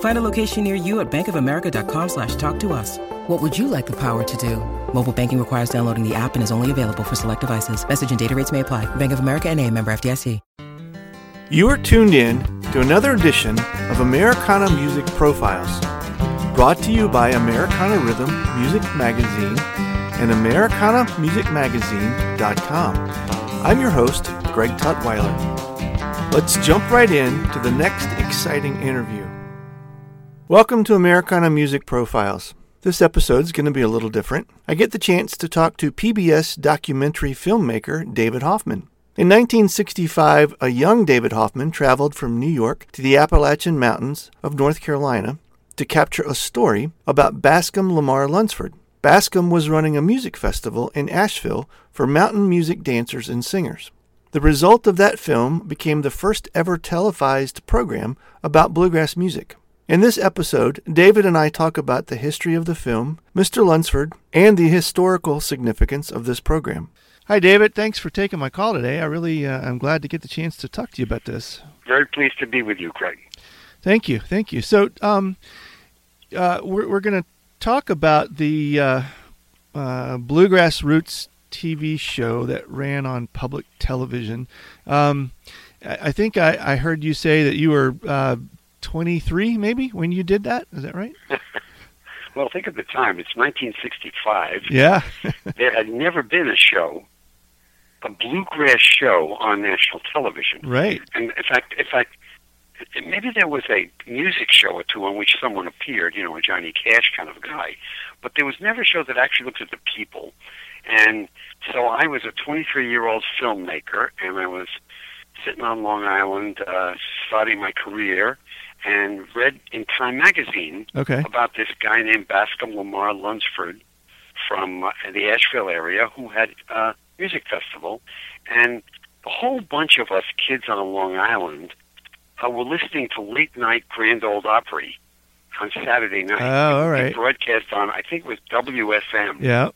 Find a location near you at bankofamerica.com slash talk to us. What would you like the power to do? Mobile banking requires downloading the app and is only available for select devices. Message and data rates may apply. Bank of America and a member FDIC. You are tuned in to another edition of Americana Music Profiles, brought to you by Americana Rhythm Music Magazine and AmericanaMusicMagazine.com. I'm your host, Greg Tutwiler. Let's jump right in to the next exciting interview. Welcome to Americana Music Profiles. This episode is going to be a little different. I get the chance to talk to PBS documentary filmmaker David Hoffman. In 1965, a young David Hoffman traveled from New York to the Appalachian Mountains of North Carolina to capture a story about Bascom Lamar Lunsford. Bascom was running a music festival in Asheville for mountain music dancers and singers. The result of that film became the first ever televised program about bluegrass music. In this episode, David and I talk about the history of the film, Mr. Lunsford, and the historical significance of this program. Hi, David. Thanks for taking my call today. I really, uh, I'm glad to get the chance to talk to you about this. Very pleased to be with you, Craig. Thank you, thank you. So, um, uh, we're we're going to talk about the uh, uh, Bluegrass Roots TV show that ran on public television. Um, I, I think I, I, heard you say that you were uh, 23, maybe, when you did that. Is that right? well, think of the time. It's 1965. Yeah. there had never been a show, a bluegrass show on national television. Right. And in fact, in fact, maybe there was a music show or two on which someone appeared, you know, a Johnny Cash kind of guy, but there was never a show that actually looked at the people. And so I was a 23 year old filmmaker, and I was sitting on Long Island, uh, starting my career, and read in Time magazine okay. about this guy named Bascom Lamar Lunsford from uh, the Asheville area who had a music festival, and a whole bunch of us kids on Long Island uh, were listening to late night Grand Ole Opry on Saturday night. Oh, all right. Broadcast on, I think it was WSM. Yeah.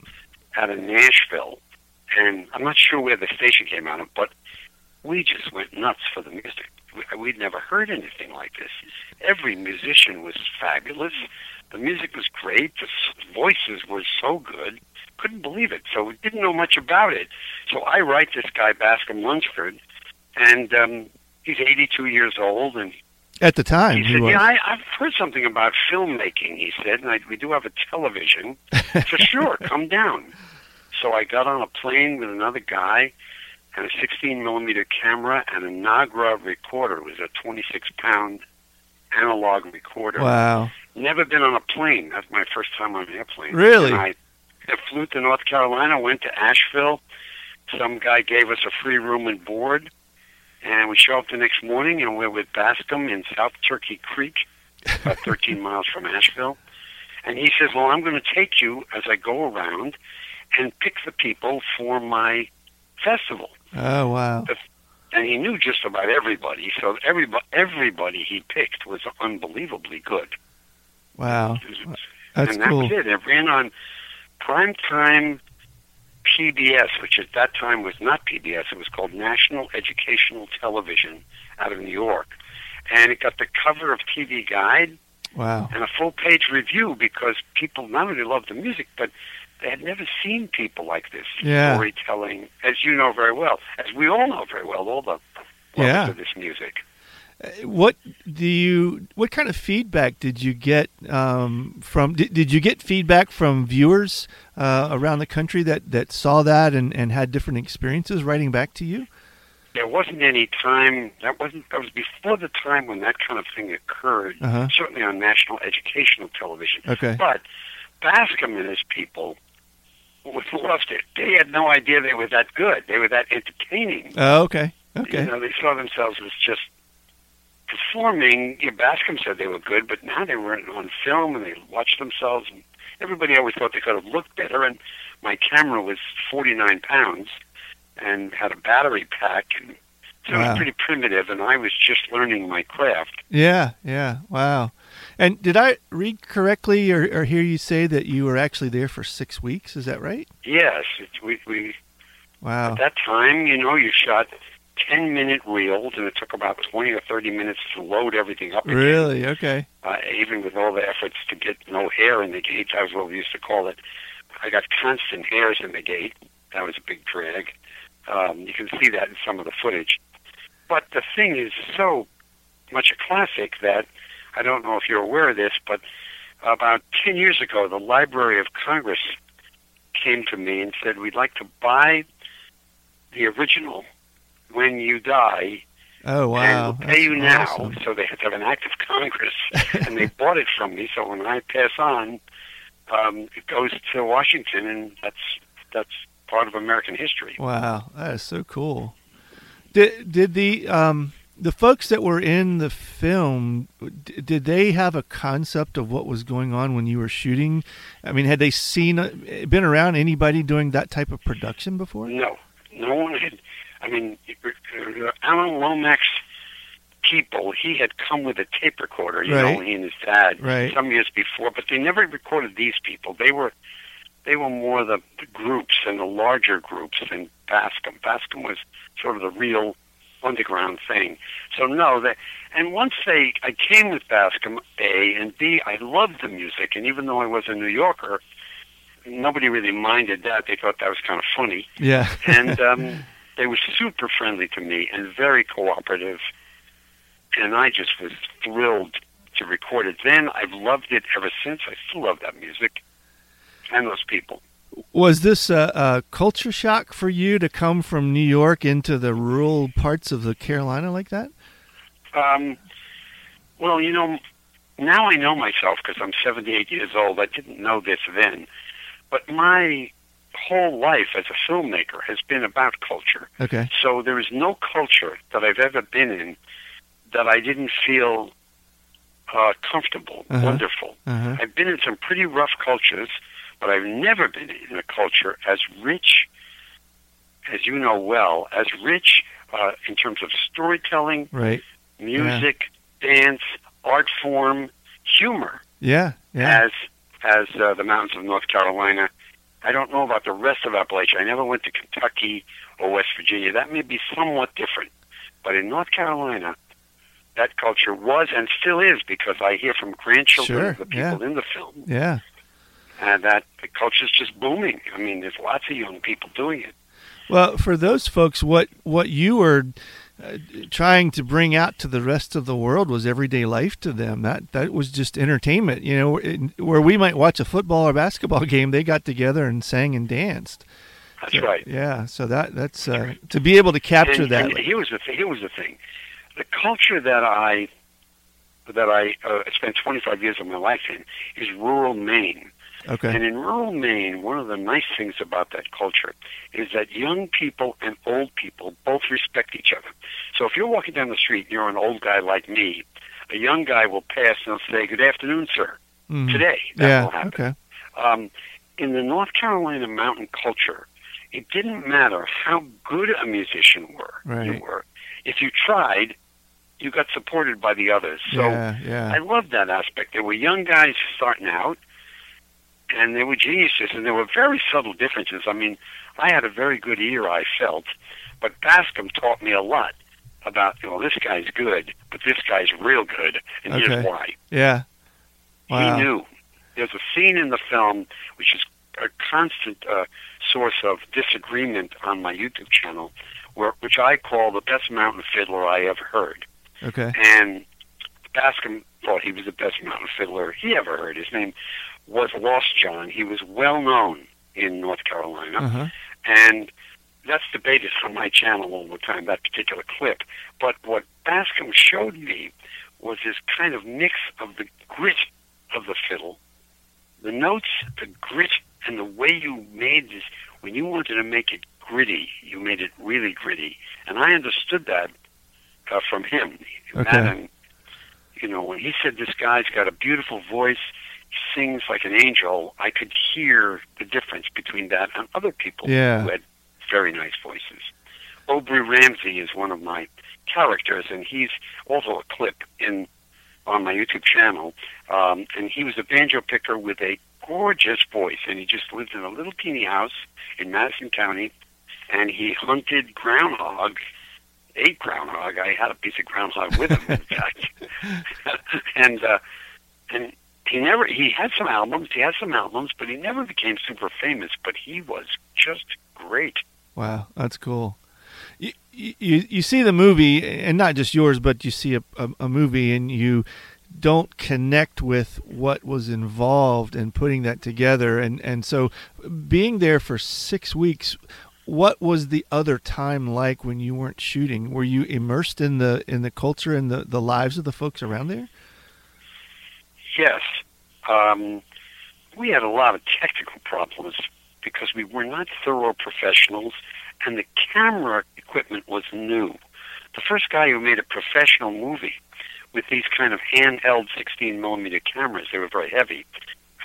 Out of Nashville, and I'm not sure where the station came out of, but we just went nuts for the music. We'd never heard anything like this. Every musician was fabulous. The music was great. The voices were so good. Couldn't believe it. So we didn't know much about it. So I write this guy Bascom Lunsford, and um, he's 82 years old, and at the time he, he said, was. "Yeah, I, I've heard something about filmmaking." He said, "And I, we do have a television. For sure, come down." So I got on a plane with another guy and a 16 millimeter camera and a Nagra recorder. It was a 26 pound analog recorder. Wow. Never been on a plane. That's my first time on an airplane. Really? And I, I flew to North Carolina, went to Asheville. Some guy gave us a free room and board. And we show up the next morning, and we're with Bascom in South Turkey Creek, about 13 miles from Asheville. And he says, Well, I'm going to take you as I go around and pick the people for my festival. Oh wow! And he knew just about everybody, so everybody everybody he picked was unbelievably good. Wow, that's and that cool. was it. It ran on prime time PBS, which at that time was not PBS, it was called National Educational Television out of New York. And it got the cover of TV Guide Wow. and a full page review because people not only loved the music, but they had never seen people like this Yeah. storytelling, as you know very well, as we all know very well, all the Yeah. of this music. What do you? What kind of feedback did you get um, from? Did, did you get feedback from viewers uh, around the country that, that saw that and, and had different experiences writing back to you? There wasn't any time that wasn't that was before the time when that kind of thing occurred. Uh-huh. Certainly on national educational television. Okay. But Bascom and his people loved it. They had no idea they were that good. They were that entertaining. Oh, okay. You Okay. know, they saw themselves as just performing. Yeah, Bascom said they were good, but now they were on film and they watched themselves. And everybody always thought they could have looked better. And my camera was 49 pounds and had a battery pack, and so it was pretty primitive. And I was just learning my craft. Yeah. Yeah. Wow. And did I read correctly or, or hear you say that you were actually there for six weeks? Is that right? Yes, we, we Wow. at that time, you know, you shot 10 minute reels, and it took about 20 or 30 minutes to load everything up. again. Really? Okay. uh, even with all the efforts to get no hair in the gate, that was what we used to call it. I got constant hairs in the gate. That was a big drag. Um, you can see that in some of the footage. But the thing is so much a classic that I don't know if you're aware of this, but about 10 years ago, the Library of Congress came to me and said, We'd like to buy the original when you die Oh, wow. and we'll pay you now. awesome. So they had to have an act of Congress, and they bought it from me. So when I pass on, um, it goes to Washington, and that's that's part of American history. Wow, that is so cool. Did did the um the folks that were in the film d- did they have a concept of what was going on when you were shooting? I mean, had they seen uh, been around anybody doing that type of production before? No, no one had. I mean, Alan Lomax people. He had come with a tape recorder, you Right. know, he and his dad, Right. some years before. But they never recorded these people. They were they were more the, the groups and the larger groups than Bascom. Bascom was sort of the real underground thing. So no, that and once they I came with Bascom A and B, I loved the music, and even though I was a New Yorker, nobody really minded that. They thought that was kind of funny Yeah. and um, they were super friendly to me and very cooperative. And I just was thrilled to record it. Then I've loved it ever since. I still love that music and those people. Was this a, a culture shock for you to come from New York into the rural parts of the Carolina like that? Um, well, you know, now I know myself because I'm 78 years old. I didn't know this then, but my whole life as a filmmaker has been about culture. Okay. So there is no culture that I've ever been in that I didn't feel uh, comfortable, Uh-huh. wonderful. Uh-huh. I've been in some pretty rough cultures, but I've never been in a culture as rich, as you know well, as rich uh, in terms of storytelling, Right. music, dance, art form, humor Yeah. Yeah. as as uh, the mountains of North Carolina. I don't know about the rest of Appalachia. I never went to Kentucky or West Virginia. That may be somewhat different, but in North Carolina, that culture was and still is because I hear from grandchildren Sure, of the people yeah. in the film, yeah. And that the culture's just booming. I mean, there's lots of young people doing it. Well, for those folks, what what you were uh, trying to bring out to the rest of the world was everyday life to them. That that was just entertainment. You know, where we might watch a football or basketball game, they got together and sang and danced. That's So, right. Yeah. So that that's uh, to be able to capture and, that. And here was the th- here was the thing, the culture that I that I uh, spent 25 years of my life in is rural Maine. Okay. And in rural Maine, one of the nice things about that culture is that young people and old people both respect each other. So if you're walking down the street and you're an old guy like me, a young guy will pass and say, "Good afternoon, sir." Mhm. Today, that Yeah. will happen. Okay. Um, in the North Carolina mountain culture, it didn't matter how good a musician were Right. you were. If you tried, you got supported by the others. So yeah. Yeah. I love that aspect. There were young guys starting out, and they were geniuses, and there were very subtle differences. I mean, I had a very good ear, I felt, but Bascom taught me a lot about, you know, this guy's good, but this guy's real good, and Okay. here's why. Yeah. Wow. He knew. There's a scene in the film which is a constant uh, source of disagreement on my YouTube channel, where which I call the best mountain fiddler I ever heard. Okay. And Bascom thought he was the best mountain fiddler he ever heard. His name was Lost John. He was well known in North Carolina, Uh-huh. and that's debated on my channel all the time. That particular clip. But what Bascom showed me was this kind of mix of the grit of the fiddle, the notes, the grit, and the way you made this. When you wanted to make it gritty, you made it really gritty, and I understood that uh, from him. Okay. And, you know, when he said this guy's got a beautiful voice, he sings like an angel, I could hear the difference between that and other people Yeah. who had very nice voices. Aubrey Ramsey is one of my characters, and he's also a clip in on my YouTube channel. Um, and he was a banjo picker with a gorgeous voice, and he just lived in a little teeny house in Madison County, and he hunted groundhog, ate groundhog. I had a piece of groundhog with him, in fact, and uh, and he never he had some albums. He had some albums, but he never became super famous. But he was just great. Wow, that's cool. You, you you see the movie, and not just yours, but you see a, a, a movie, and you don't connect with what was involved in putting that together, and and so being there for six weeks. What was the other time like when you weren't shooting? Were you immersed in the in the culture and the, the lives of the folks around there? Yes. Um, we had a lot of technical problems because we were not thorough professionals and the camera equipment was new. The first guy who made a professional movie with these kind of handheld 16 millimeter cameras, they were very heavy,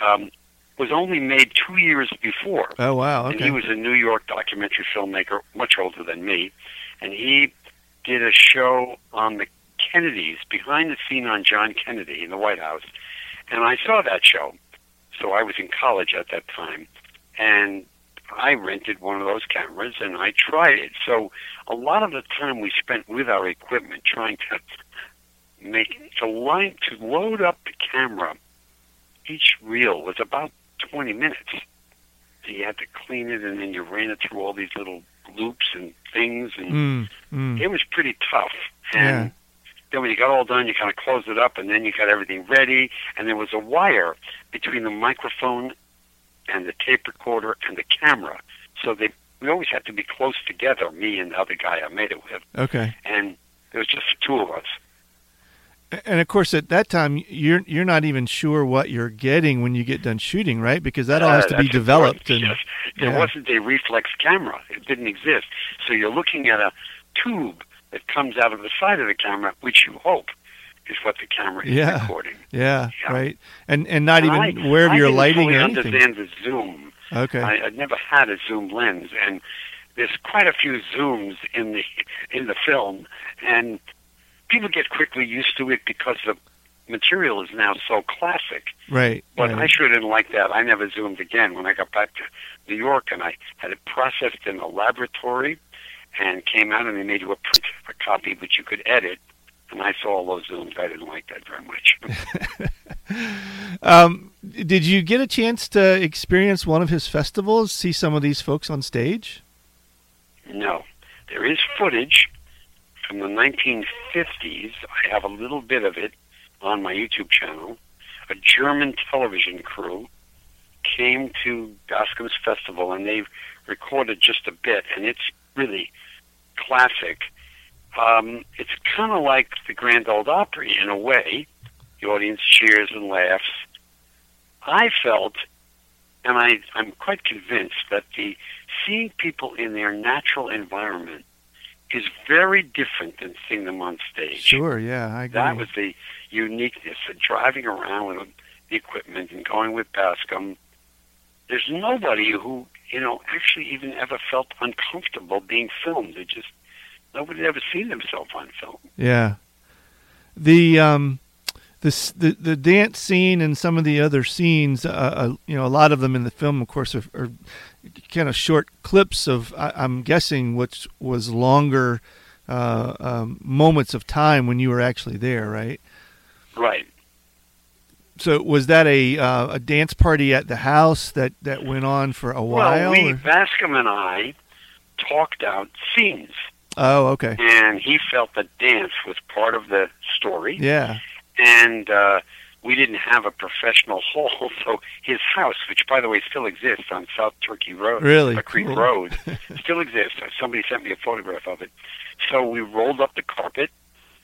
um, was only made two years before. Oh wow, And okay, he was a New York documentary filmmaker, much older than me. And he did a show on the Kennedys, behind the scene on John Kennedy in the White House. And I saw that show. So I was in college at that time. And I rented one of those cameras and I tried it. So a lot of the time we spent with our equipment trying to make to line to load up the camera. Each reel was about 20 minutes. So you had to clean it and then you ran it through all these little loops and things and mm, mm. it was pretty tough. Yeah. And then when you got all done, you kind of closed it up, and then you got everything ready. And there was a wire between the microphone and the tape recorder and the camera, so they we always had to be close together, me and the other guy I made it with. okay. And there was just the two of us. And of course, at that time, you're you're not even sure what you're getting when you get done shooting, right? Because that all has Uh, to be developed. And yes. There yeah. wasn't a reflex camera; it didn't exist. So you're looking at a tube that comes out of the side of the camera, which you hope is what the camera is Yeah. recording. yeah, Yeah. right. And and not And even I- of I your didn't lighting or anything. understand the zoom. Okay. I, I'd never had a zoom lens, and there's quite a few zooms in the in the film, and people get quickly used to it because the material is now so classic. right. But right. I sure didn't like that. I never zoomed again when I got back to New York, and I had it processed in a laboratory, and came out, and they made you a print a copy which you could edit. And I saw all those zooms. I didn't like that very much. Um, did you get a chance to experience one of his festivals? See some of these folks on stage? No. There is footage from the 1950s. I have a little bit of it on my YouTube channel. A German television crew came to Bascom's festival and they've recorded just a bit, and it's really classic. Um, it's kind of like the Grand Ole Opry in a way. The audience cheers and laughs. I felt, and I, I'm quite convinced, that the seeing people in their natural environment is very different than seeing them on stage. Sure. Yeah, I agree. That was the uniqueness of driving around with the equipment and going with Bascom. There's nobody who, you know, actually even ever felt uncomfortable being filmed. They just nobody ever seen themselves on film. Yeah. The um this the the dance scene and some of the other scenes, uh, uh, you know, a lot of them in the film, of course, are, are kind of short clips of. I, I'm guessing which was longer uh, um, moments of time when you were actually there, right? Right. So was that a uh, a dance party at the house that, that went on for a while? Well, we or- Bascom and I talked out scenes, Oh, okay. and he felt that dance was part of the story. Yeah. And uh, we didn't have a professional hall, so his house, which by the way still exists on South Turkey Road, Really? uh, Creek Cool. Road, still exists. Somebody sent me a photograph of it. So we rolled up the carpet.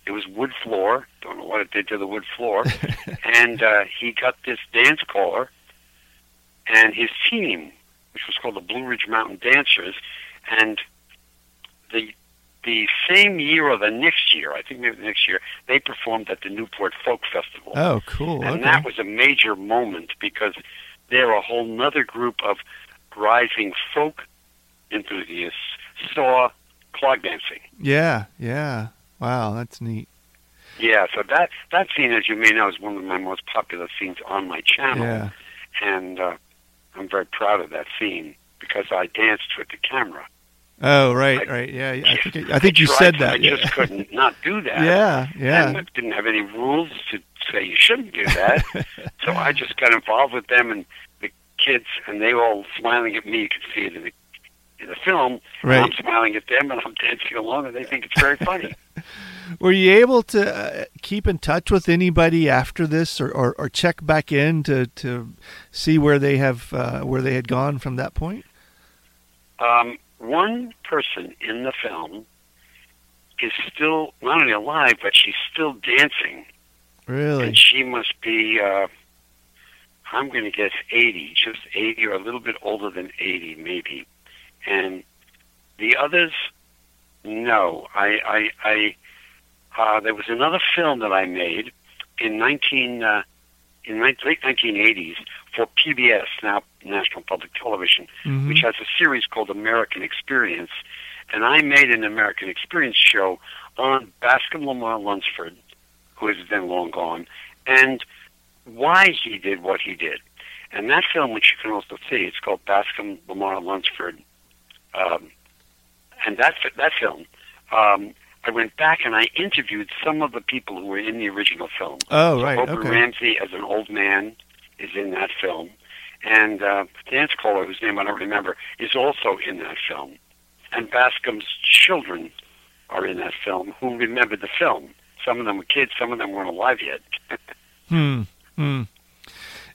It was wood floor. Don't know what it did to the wood floor. and uh, he got this dance caller and his team, which was called the Blue Ridge Mountain Dancers, and the the same year or the next year, I think maybe the next year, they performed at the Newport Folk Festival. Oh, cool. and okay. that was a major moment because they're a whole nother group of rising folk enthusiasts saw clog dancing. yeah, yeah. Wow, that's neat. Yeah, so that that scene, as you may know, is one of my most popular scenes on my channel, Yeah. and uh, I'm very proud of that scene because I danced with the camera. Oh, right, I- right. Yeah, I think I think you tried said that. I yeah. just couldn't not do that. Yeah, yeah. And it didn't have any rules to say you shouldn't do that. so I just got involved with them and the kids, and they were all smiling at me. You can see it in the in the film. And I'm smiling at them, and I'm dancing along, and they think it's very funny. Were you able to uh, keep in touch with anybody after this, or, or, or check back in to, to see where they have uh, where they had gone from that point? um, one person in the film is still not only alive, but she's still dancing, Really? and she must be. Uh, I'm going to guess 80, just 80 or a little bit older than 80, maybe. And the others, no. I, I, I uh, there was another film that I made in 19, uh, in late 1980s for PBS, now National Public Television, Mhm. which has a series called American Experience. And I made an American Experience show on Bascom Lamar Lunsford, who is then long gone, and why he did what he did. And that film, which you can also see, it's called Bascom Lamar Lunsford. Um, and that that film, um, I went back and I interviewed some of the people who were in the original film. Oh, So right. Aubrey Okay. Ramsey as an old man is in that film, and uh, Dance Caller, whose name I don't remember, is also in that film. And Bascom's children are in that film who remembered the film. Some of them were kids, some of them weren't alive yet. Hmm. Hmm.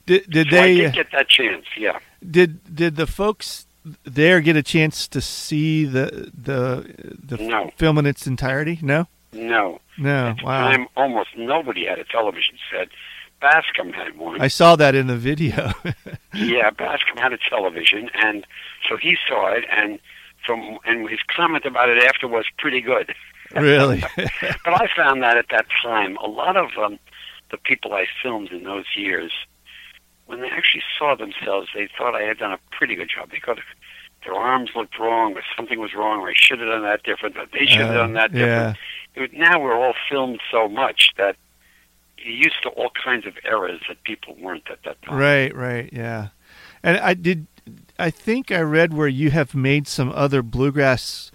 Did did So I they did get that chance, yeah. did did the folks there get a chance to see the the the No. film in its entirety? No. No. No. At the Wow. time, almost nobody had a television set. Bascom had one. I saw that in the video. yeah, Bascom had a television, and so he saw it, and from and his comment about it after was pretty good. really? But I found that at that time, a lot of um, the people I filmed in those years, when they actually saw themselves, they thought I had done a pretty good job. Thought their arms looked wrong, or something was wrong, or I should have done that different, or they should have Uh, done that yeah. different. It- Now we're all filmed so much that used to all kinds of eras that people weren't at that time. Right, right, yeah. And I did I think I read where you have made some other bluegrass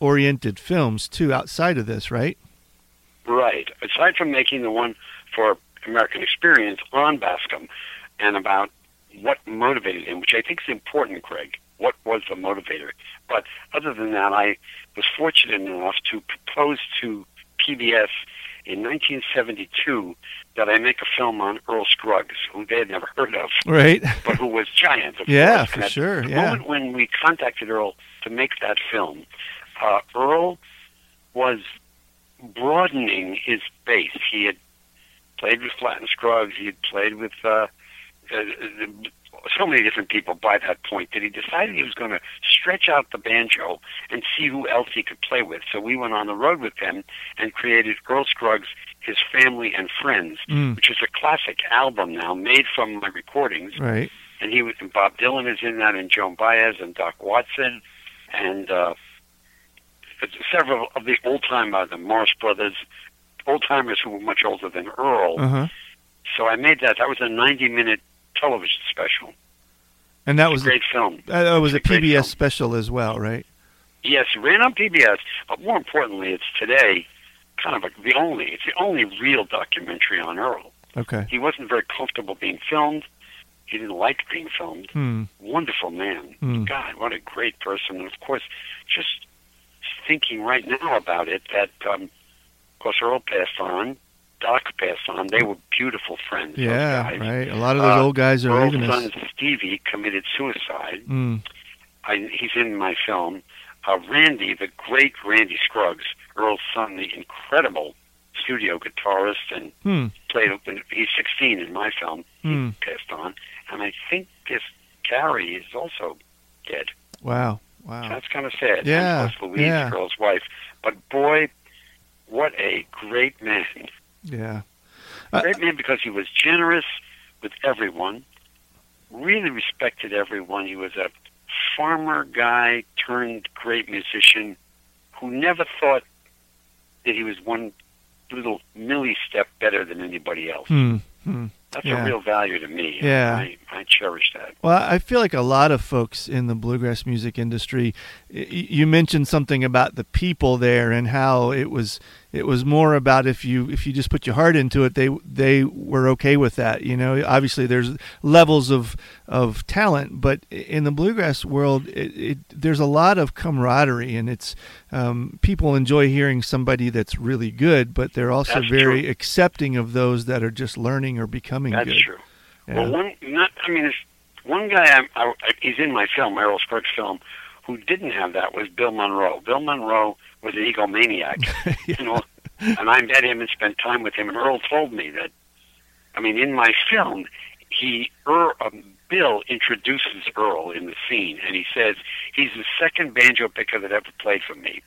oriented films too outside of this, right? Right. Aside from making the one for American Experience on Bascom and about what motivated him, which I think is important, Craig. What was the motivator? But other than that, I was fortunate enough to propose to PBS in 1972 that I make a film on Earl Scruggs, who they had never heard of, Right. but who was giant. Of Yeah, for sure, The yeah. moment when we contacted Earl to make that film, uh, Earl was broadening his base. He had played with Flatt and Scruggs. He had played with uh, uh, so many different people by that point that he decided he was going to stretch out the banjo and see who else he could play with. So we went on the road with him and created Earl Scruggs, His Family and Friends, Mm. which is a classic album now made from my recordings Right. and he was and Bob Dylan is in that, and Joan Baez and Doc Watson, and uh, several of the old time uh, the Morris Brothers, old timers who were much older than Earl. Uh-huh. So I made that. That was a 90 minute television special. And that was a great film. Uh, that was a, a PBS film. special as well, right? Yes, it ran on PBS, but more importantly, it's today kind of a, the only, it's the only real documentary on Earl. Okay. He wasn't very comfortable being filmed. He didn't like being filmed. Hmm. Wonderful man. Hmm. God, what a great person. And of course, just thinking right now about it, that, um, of course, Earl passed on. Doc passed on. They were beautiful friends. Yeah, right. A lot of those Uh, old guys are Earl's son Stevie committed suicide. Mm. I, he's in my film. Uh, Randy, the great Randy Scruggs, Earl's son, the incredible studio guitarist, and Hmm. played. He's 16 in my film. Hmm. He passed on, and I think this Gary is also dead. Wow. So Wow. that's kind of sad. Yeah, And plus Louise, yeah. Earl's wife. But boy, what a great man! Yeah. Uh, Great man because he was generous with everyone, really respected everyone. He was a farmer guy turned great musician who never thought that he was one little milli step better than anybody else. Hmm. Hmm. That's Yeah. a real value to me. Yeah. I, I cherish that. Well, I feel like a lot of folks in the bluegrass music industry. You mentioned something about the people there and how it was it was more about if you if you just put your heart into it, they they were okay with that. You know, obviously there's levels of of talent, but in the bluegrass world, it, it there's a lot of camaraderie, and it's um, people enjoy hearing somebody that's really good, but they're also That's very true. accepting of those that are just learning or becoming That's good. true. Yeah. Well, one not. I mean, one guy. I, I, he's in my film, Earl Scruggs' film, who didn't have that was Bill Monroe. Bill Monroe was an egomaniac, you know, and I met him and spent time with him. And Earl told me that. I mean, in my film, he Earl, um, Bill introduces Earl in the scene, and he says he's the second banjo picker that ever played for me.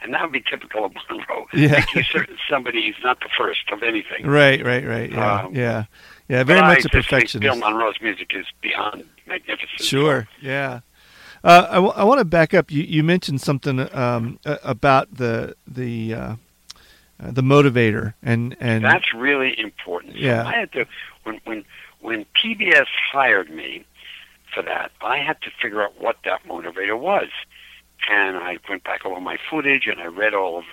And that would be typical of Monroe. Yeah. Making certain somebody he's not the first of anything. Right, right, right. Yeah, Um, yeah, yeah. Very much I a perfectionist. Bill Monroe's music is beyond magnificent. Sure. Yeah. Uh, I, w- I want to back up. You, you mentioned something um, about the the uh, uh, the motivator and and That's really important. So Yeah. I had to when when when PBS hired me for that, I had to figure out what that motivator was. And I went back over my footage and I read all of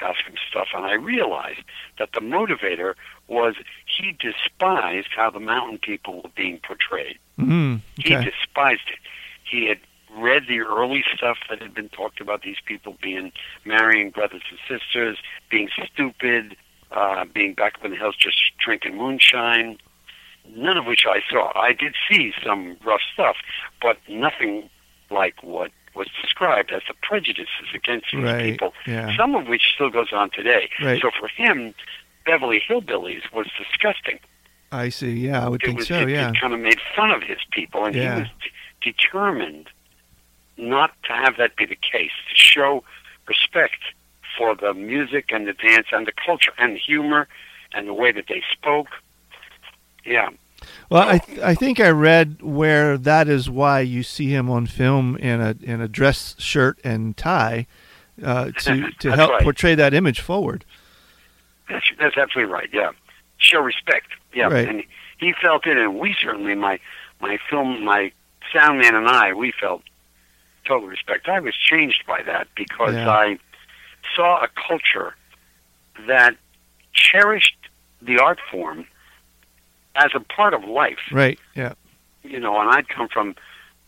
Bascom's stuff and I realized that the motivator was he despised how the mountain people were being portrayed. Mm, He okay. despised it. He had read the early stuff that had been talked about these people being marrying brothers and sisters, being stupid, uh, being back up in the hills just drinking moonshine. None of which I saw. I did see some rough stuff, but nothing like what was described as the prejudices against these Right, people. yeah. Some of which still goes on today. Right. So for him, Beverly Hillbillies was disgusting I see. Yeah, I would it think was so. it, Yeah. it kind of made fun of his people, and Yeah. he was d- determined not to have that be the case. To show respect for the music and the dance and the culture and the humor and the way that they spoke. Yeah, Well, I th- I think I read where that is why you see him on film in a in a dress shirt and tie uh, to to help right. portray that image forward. that's that's absolutely right. Yeah, show respect. Yeah, Right. and he felt it, and we certainly my my film my sound man and I we felt total respect. I was changed by that because Yeah. I saw a culture that cherished the art form as a part of life. Right. Yeah. You know, and I'd come from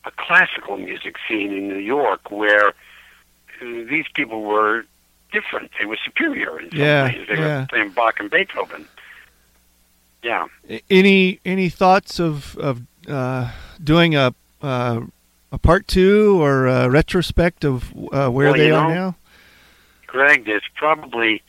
a classical music scene in New York where uh, these people were different. They were superior in some Yeah, ways. They yeah. were playing Bach and Beethoven. Yeah. Any any thoughts of of uh, doing a uh, a part two or a retrospect of uh, where Well, they are know, now? Greg, there's probably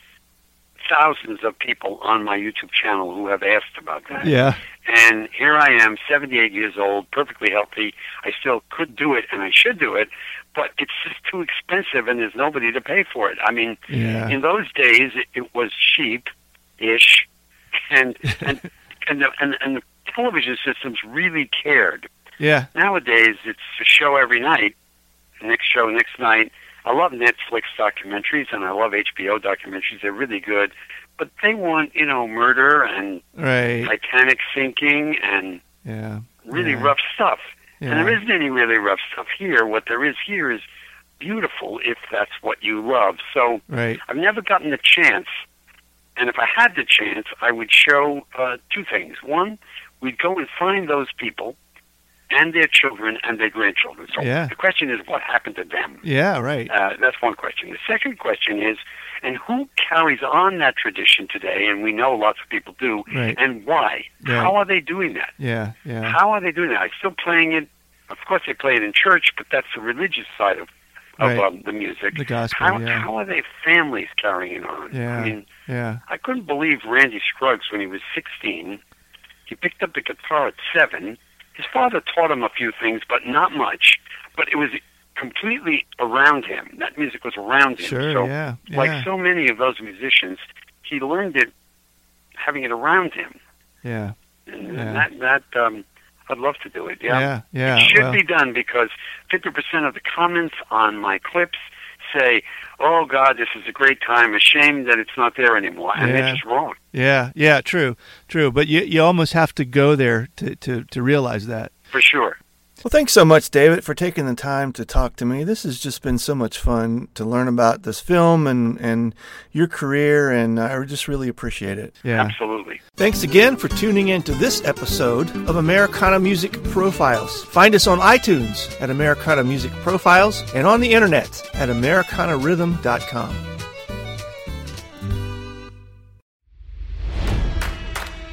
thousands of people on my YouTube channel who have asked about that. Yeah. And here I am, 78 years old, perfectly healthy. I still could do it, and I should do it, but it's just too expensive, and there's nobody to pay for it. I mean, Yeah. in those days, it, it was cheap-ish, and and and the, and, and the television systems really cared. Yeah. Nowadays, it's a show every night, next show next night, I love Netflix documentaries and I love HBO documentaries. They're really good, but they want you know murder and Right. Titanic sinking and Yeah. really yeah. rough stuff. And there isn't any really rough stuff here. What there is here is beautiful if that's what you love. So Right. I've never gotten the chance, and if I had the chance, I would show uh, two things. One, we'd go and find those people and their children and their grandchildren. So Yeah. the question is, what happened to them? Yeah. Right. Uh, that's one question. The second question is, and who carries on that tradition today? And we know lots of people do. Right. And why? Yeah. How are they doing that? Yeah. Yeah. How are they doing that? Are still playing it? Of course, they play it in church, but that's the religious side of, of Right. um, the music. The gospel, How, yeah. how are they families carrying it on? Yeah. I mean, Yeah. I couldn't believe Randy Scruggs when he was 16. He picked up the guitar at seven. His father taught him a few things, but not much. But it was completely around him. That music was around him. Sure. so, yeah. Yeah. like so many of those musicians, he learned it having it around him. yeah. And Yeah. that that um, I'd love to do it. Yeah, Yeah. Yeah. it should well, be done because fifty percent of the comments on my clips say, "Oh God, this is a great time. A shame that it's not there anymore," and Yeah. they're just wrong. Yeah. Yeah. True. True. But you you almost have to go there to to to realize that. For sure. Well, thanks so much, David, for taking the time to talk to me. This has just been so much fun to learn about this film and, and your career, and I just really appreciate it. Yeah. Absolutely. Thanks again for tuning in to this episode of Americana Music Profiles. Find us on iTunes at Americana Music Profiles and on the internet at AmericanaRhythm.com.